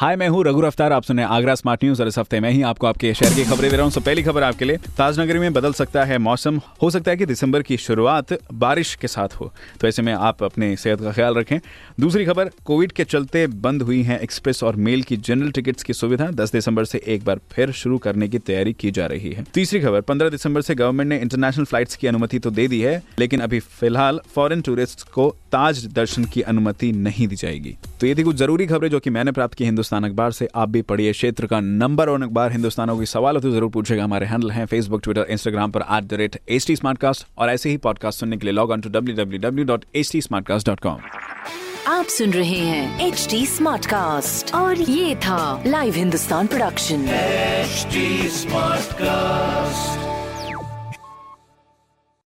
हाय, मैं हूँ रघु अफ्तार आप सुने आगरा स्मार्ट न्यूज़। और इस हफ़्ते मैं ही आपको आपके शहर की खबरें दे रहा हूँ। तो पहली खबर आपके लिए। ताजनगरी में बदल सकता है मौसम। हो सकता है कि दिसंबर की शुरुआत बारिश के साथ हो। तो ऐसे में आप अपने सेहत का ख्याल रखें। दूसरी खबर, कोविड के चलते बंद हुई है एक्सप्रेस और मेल की जनरल टिकट्स की सुविधा। दस दिसंबर से एक बार फिर शुरू करने की तैयारी की जा रही है। तीसरी खबर, पंद्रह दिसंबर से गवर्नमेंट ने इंटरनेशनल फ्लाइट्स की अनुमति तो दे दी है, लेकिन अभी फ़िलहाल फॉरेन टूरिस्ट को ताज दर्शन की अनुमति नहीं दी जाएगी। तो ये थी कुछ ज़रूरी खबरें जो कि मैंने प्राप्त की हिंदुस्तान अखबार से आप भी पढ़िए क्षेत्र का नंबर वन अखबार हिंदुस्तानों की सवाल हो तो ज़रूर पूछेगा हमारे हैंडल हैं फेसबुक ट्विटर इंस्टाग्राम पर at the rate H T और ऐसे ही पॉडकास्ट सुनने के लिए log on to W W W dot H T आप सुन रहे हैं एच टी स्मार्ट कास्ट और ये था लाइव हिंदुस्तान प्रोडक्शन.